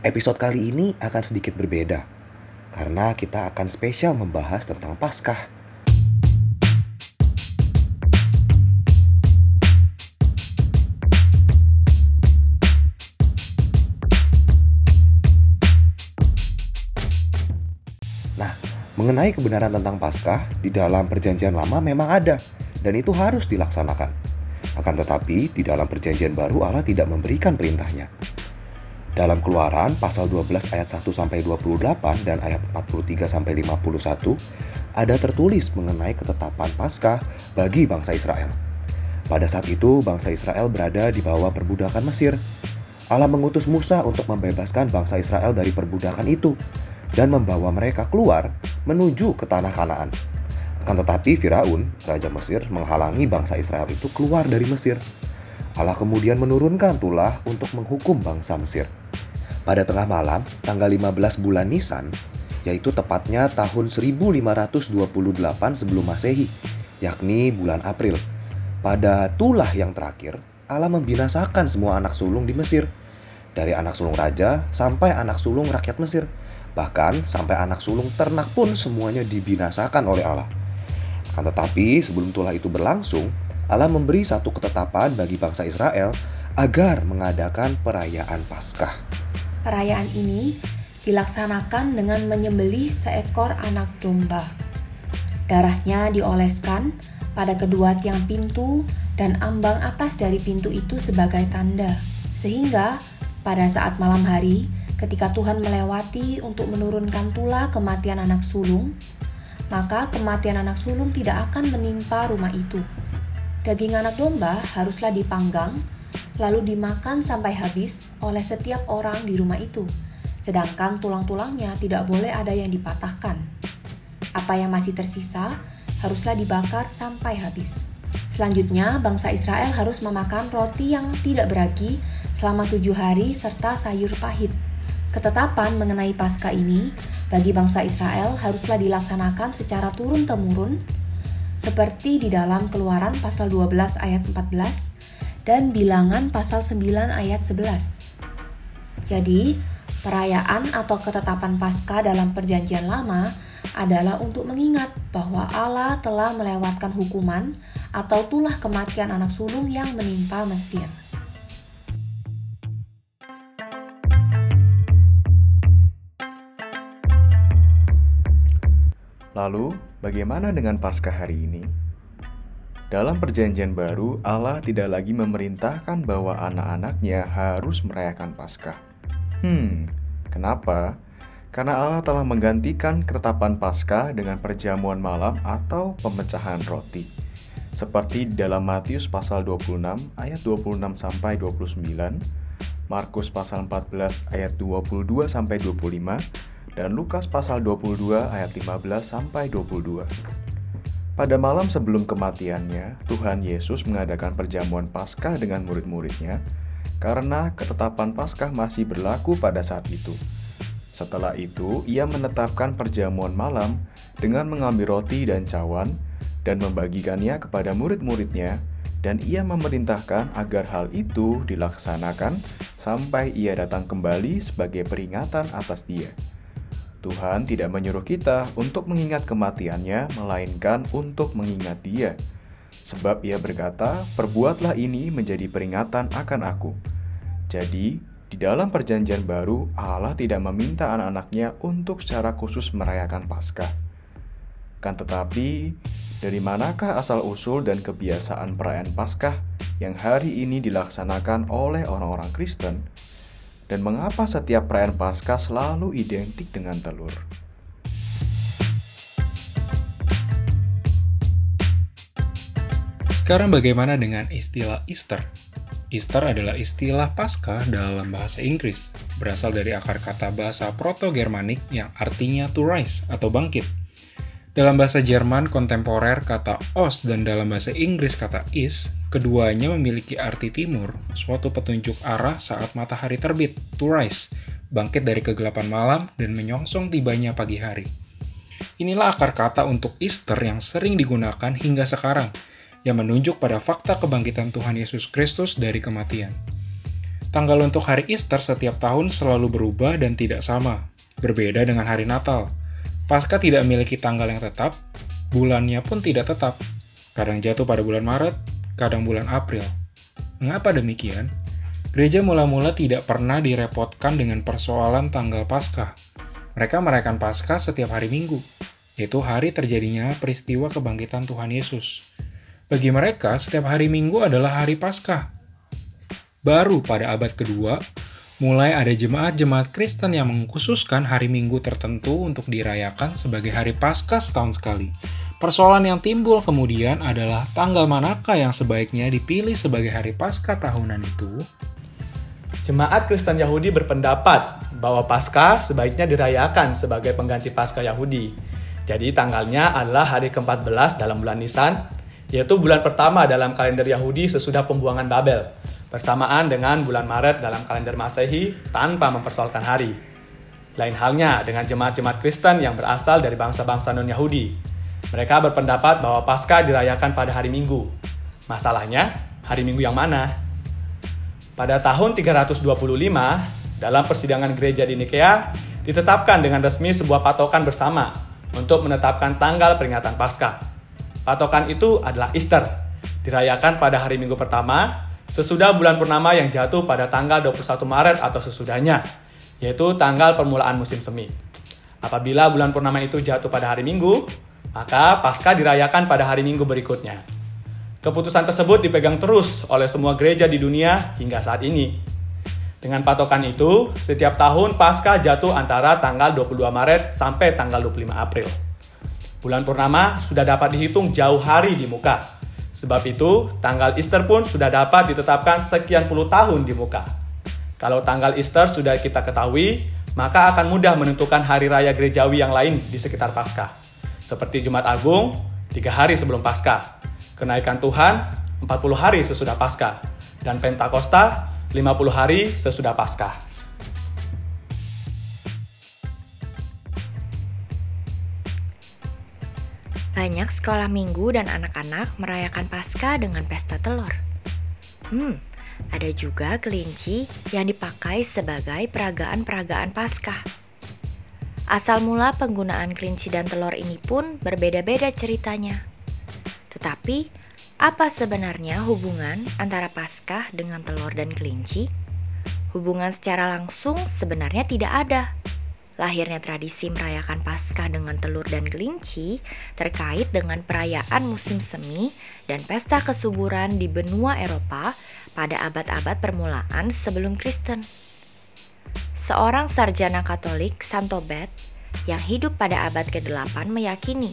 Episode kali ini akan sedikit berbeda karena kita akan spesial membahas tentang Paskah. Nah, mengenai kebenaran tentang Paskah di dalam Perjanjian Lama memang ada dan itu harus dilaksanakan. Akan tetapi, di dalam Perjanjian Baru Allah tidak memberikan perintahnya. Dalam Keluaran pasal 12 ayat 1 sampai 28 dan ayat 43 sampai 51 ada tertulis mengenai ketetapan Paskah bagi bangsa Israel. Pada saat itu bangsa Israel berada di bawah perbudakan Mesir. Allah mengutus Musa untuk membebaskan bangsa Israel dari perbudakan itu dan membawa mereka keluar menuju ke tanah Kanaan. Akan tetapi Firaun, raja Mesir, menghalangi bangsa Israel itu keluar dari Mesir. Allah kemudian menurunkan tulah untuk menghukum bangsa Mesir. Pada tengah malam, tanggal 15 bulan Nisan, yaitu tepatnya tahun 1528 sebelum Masehi, yakni bulan April. Pada tulah yang terakhir, Allah membinasakan semua anak sulung di Mesir. Dari anak sulung raja sampai anak sulung rakyat Mesir. Bahkan sampai anak sulung ternak pun semuanya dibinasakan oleh Allah. Akan tetapi sebelum tulah itu berlangsung, Allah memberi satu ketetapan bagi bangsa Israel agar mengadakan perayaan Paskah. Perayaan ini dilaksanakan dengan menyembelih seekor anak domba. Darahnya dioleskan pada kedua tiang pintu dan ambang atas dari pintu itu sebagai tanda. Sehingga pada saat malam hari, ketika Tuhan melewati untuk menurunkan tulah kematian anak sulung, maka kematian anak sulung tidak akan menimpa rumah itu. Daging anak domba haruslah dipanggang, lalu dimakan sampai habis oleh setiap orang di rumah itu, sedangkan tulang-tulangnya tidak boleh ada yang dipatahkan. Apa yang masih tersisa haruslah dibakar sampai habis. Selanjutnya, bangsa Israel harus memakan roti yang tidak beragi selama tujuh hari serta sayur pahit. Ketetapan mengenai Paskah ini bagi bangsa Israel haruslah dilaksanakan secara turun-temurun seperti di dalam Keluaran pasal 12 ayat 14 dan Bilangan pasal 9 ayat 11. Jadi, perayaan atau ketetapan Paskah dalam Perjanjian Lama adalah untuk mengingat bahwa Allah telah melewatkan hukuman atau tulah kematian anak sulung yang menimpa Mesir. Lalu, bagaimana dengan Paskah hari ini? Dalam Perjanjian Baru, Allah tidak lagi memerintahkan bahwa anak-anaknya harus merayakan Paskah. Hmm, kenapa? Karena Allah telah menggantikan ketetapan Paskah dengan perjamuan malam atau pemecahan roti. Seperti dalam Matius pasal 26 ayat 26 sampai 29, Markus pasal 14 ayat 22 sampai 25, dan Lukas pasal 22 ayat 15 sampai 22. Pada malam sebelum kematiannya, Tuhan Yesus mengadakan perjamuan Paskah dengan murid-muridnya karena ketetapan Paskah masih berlaku pada saat itu. Setelah itu, ia menetapkan perjamuan malam dengan mengambil roti dan cawan dan membagikannya kepada murid-muridnya dan ia memerintahkan agar hal itu dilaksanakan sampai ia datang kembali sebagai peringatan atas dia. Tuhan tidak menyuruh kita untuk mengingat kematiannya, melainkan untuk mengingat Dia. Sebab Ia berkata, "Perbuatlah ini menjadi peringatan akan Aku." Jadi, di dalam Perjanjian Baru, Allah tidak meminta anak-anaknya untuk secara khusus merayakan Paskah. Kan tetapi, dari manakah asal-usul dan kebiasaan perayaan Paskah yang hari ini dilaksanakan oleh orang-orang Kristen? Dan mengapa setiap perayaan Paskah selalu identik dengan telur? Sekarang bagaimana dengan istilah Easter? Easter adalah istilah Paskah dalam bahasa Inggris, berasal dari akar kata bahasa Proto-Germanik yang artinya to rise atau bangkit. Dalam bahasa Jerman kontemporer kata os dan dalam bahasa Inggris kata is, keduanya memiliki arti timur, suatu petunjuk arah saat matahari terbit, to rise, bangkit dari kegelapan malam dan menyongsong tibanya pagi hari. Inilah akar kata untuk Easter yang sering digunakan hingga sekarang, yang menunjuk pada fakta kebangkitan Tuhan Yesus Kristus dari kematian. Tanggal untuk hari Easter setiap tahun selalu berubah dan tidak sama, berbeda dengan hari Natal. Pasca tidak memiliki tanggal yang tetap, bulannya pun tidak tetap. Kadang jatuh pada bulan Maret, kadang bulan April. Mengapa demikian? Gereja mula-mula tidak pernah direpotkan dengan persoalan tanggal Paskah. Mereka merayakan Paskah setiap hari Minggu, yaitu hari terjadinya peristiwa kebangkitan Tuhan Yesus. Bagi mereka, setiap hari Minggu adalah hari Paskah. Baru pada abad kedua, mulai ada jemaat-jemaat Kristen yang mengkhususkan hari Minggu tertentu untuk dirayakan sebagai hari Paskah setahun sekali. Persoalan yang timbul kemudian adalah tanggal manakah yang sebaiknya dipilih sebagai hari Paskah tahunan itu? Jemaat Kristen Yahudi berpendapat bahwa Paskah sebaiknya dirayakan sebagai pengganti Paskah Yahudi. Jadi tanggalnya adalah hari ke-14 dalam bulan Nisan, yaitu bulan pertama dalam kalender Yahudi sesudah pembuangan Babel, bersamaan dengan bulan Maret dalam kalender Masehi tanpa mempersoalkan hari. Lain halnya dengan jemaat-jemaat Kristen yang berasal dari bangsa-bangsa non-Yahudi, mereka berpendapat bahwa Paskah dirayakan pada hari Minggu. Masalahnya, hari Minggu yang mana? Pada tahun 325, dalam persidangan gereja di Nikea, ditetapkan dengan resmi sebuah patokan bersama untuk menetapkan tanggal peringatan Paskah. Patokan itu adalah Easter, dirayakan pada hari Minggu pertama, sesudah bulan purnama yang jatuh pada tanggal 21 Maret atau sesudahnya, yaitu tanggal permulaan musim semi. Apabila bulan purnama itu jatuh pada hari Minggu, maka pasca dirayakan pada hari Minggu berikutnya. Keputusan tersebut dipegang terus oleh semua gereja di dunia hingga saat ini. Dengan patokan itu, setiap tahun pasca jatuh antara tanggal 22 Maret sampai tanggal 25 April. Bulan purnama sudah dapat dihitung jauh hari di muka. Sebab itu, tanggal Easter pun sudah dapat ditetapkan sekian puluh tahun di muka. Kalau tanggal Easter sudah kita ketahui, maka akan mudah menentukan hari raya gerejawi yang lain di sekitar Paskah seperti Jumat Agung, tiga hari sebelum Paskah, kenaikan Tuhan, 40 hari sesudah Paskah, dan Pentakosta, 50 hari sesudah Paskah. Banyak sekolah minggu dan anak-anak merayakan Paskah dengan pesta telur. Hmm, ada juga kelinci yang dipakai sebagai peragaan-peragaan Paskah. Asal mula penggunaan kelinci dan telur ini pun berbeda-beda ceritanya. Tetapi, apa sebenarnya hubungan antara Paskah dengan telur dan kelinci? Hubungan secara langsung sebenarnya tidak ada. Lahirnya tradisi merayakan Paskah dengan telur dan kelinci terkait dengan perayaan musim semi dan pesta kesuburan di benua Eropa pada abad-abad permulaan sebelum Kristen. Seorang sarjana Katolik, Santo Bet, yang hidup pada abad ke-8 meyakini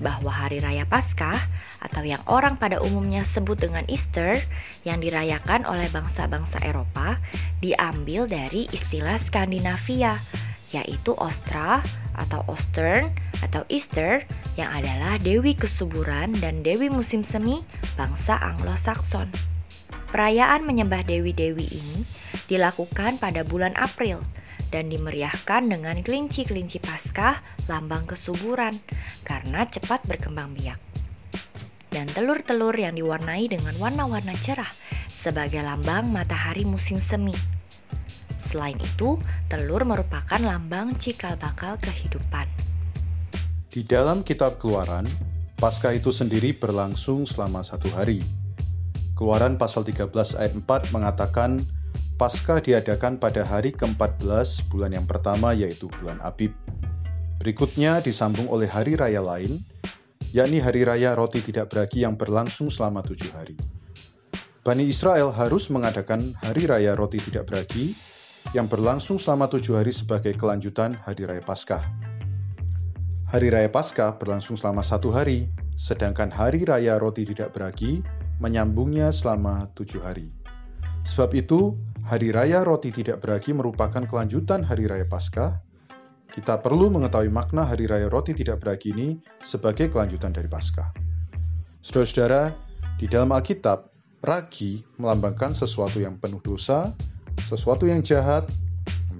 bahwa hari raya Paskah atau yang orang pada umumnya sebut dengan Easter yang dirayakan oleh bangsa-bangsa Eropa diambil dari istilah Skandinavia yaitu Ostra atau Ostern atau Easter yang adalah dewi kesuburan dan dewi musim semi bangsa Anglo-Saxon. Perayaan menyembah dewi-dewi ini dilakukan pada bulan April dan dimeriahkan dengan kelinci-kelinci Paskah lambang kesuburan karena cepat berkembang biak. Dan telur-telur yang diwarnai dengan warna-warna cerah sebagai lambang matahari musim semi. Selain itu, telur merupakan lambang cikal bakal kehidupan. Di dalam kitab keluaran, Paskah itu sendiri berlangsung selama satu hari, Keluaran pasal 13 ayat 4 mengatakan Paskah diadakan pada hari ke-14 bulan yang pertama yaitu bulan Abib. Berikutnya disambung oleh hari raya lain, yakni hari raya roti tidak beragi yang berlangsung selama tujuh hari. Bani Israel harus mengadakan hari raya roti tidak beragi yang berlangsung selama tujuh hari sebagai kelanjutan hari raya Paskah. Hari raya Paskah berlangsung selama satu hari, sedangkan hari raya roti tidak beragi menyambungnya selama tujuh hari. Sebab itu, Hari Raya Roti Tidak Beragi merupakan kelanjutan Hari Raya Paskah. Kita perlu mengetahui makna Hari Raya Roti Tidak Beragi ini sebagai kelanjutan dari Paskah. Saudara-saudara, di dalam Alkitab, ragi melambangkan sesuatu yang penuh dosa, sesuatu yang jahat,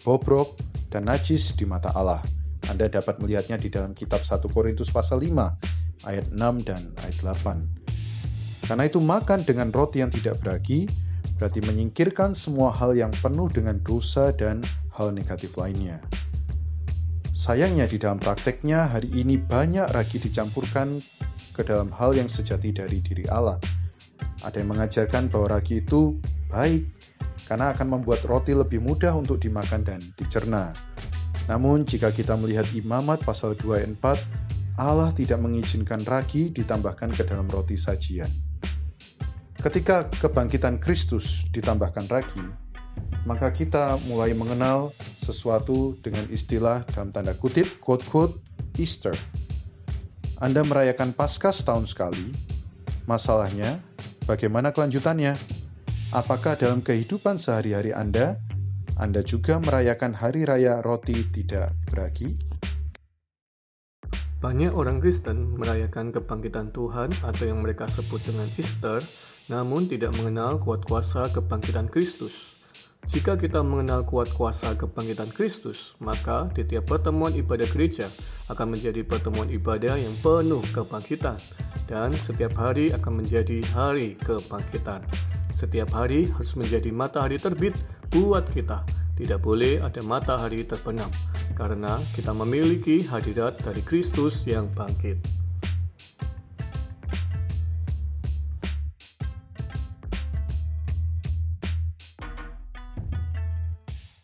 bobrok, dan najis di mata Allah. Anda dapat melihatnya di dalam kitab 1 Korintus pasal 5 ayat 6 dan ayat 8. Karena itu makan dengan roti yang tidak beragi berarti menyingkirkan semua hal yang penuh dengan dosa dan hal negatif lainnya. Sayangnya di dalam prakteknya hari ini banyak ragi dicampurkan ke dalam hal yang sejati dari diri Allah. Ada yang mengajarkan bahwa ragi itu baik karena akan membuat roti lebih mudah untuk dimakan dan dicerna. Namun jika kita melihat imamat pasal 2 ayat 4, Allah tidak mengizinkan ragi ditambahkan ke dalam roti sajian. Ketika kebangkitan Kristus ditambahkan ragi, maka kita mulai mengenal sesuatu dengan istilah dalam tanda kutip, quote-quote, Easter. Anda merayakan Paskah setahun sekali, masalahnya bagaimana kelanjutannya? Apakah dalam kehidupan sehari-hari Anda, Anda juga merayakan hari raya roti tidak beragi? Banyak orang Kristen merayakan kebangkitan Tuhan atau yang mereka sebut dengan Easter, namun tidak mengenal kuat kuasa kebangkitan Kristus. Jika kita mengenal kuat kuasa kebangkitan Kristus, maka di tiap pertemuan ibadah gereja akan menjadi pertemuan ibadah yang penuh kebangkitan, dan setiap hari akan menjadi hari kebangkitan. Setiap hari harus menjadi matahari terbit buat kita. Tidak boleh ada matahari terbenam, karena kita memiliki hadirat dari Kristus yang bangkit.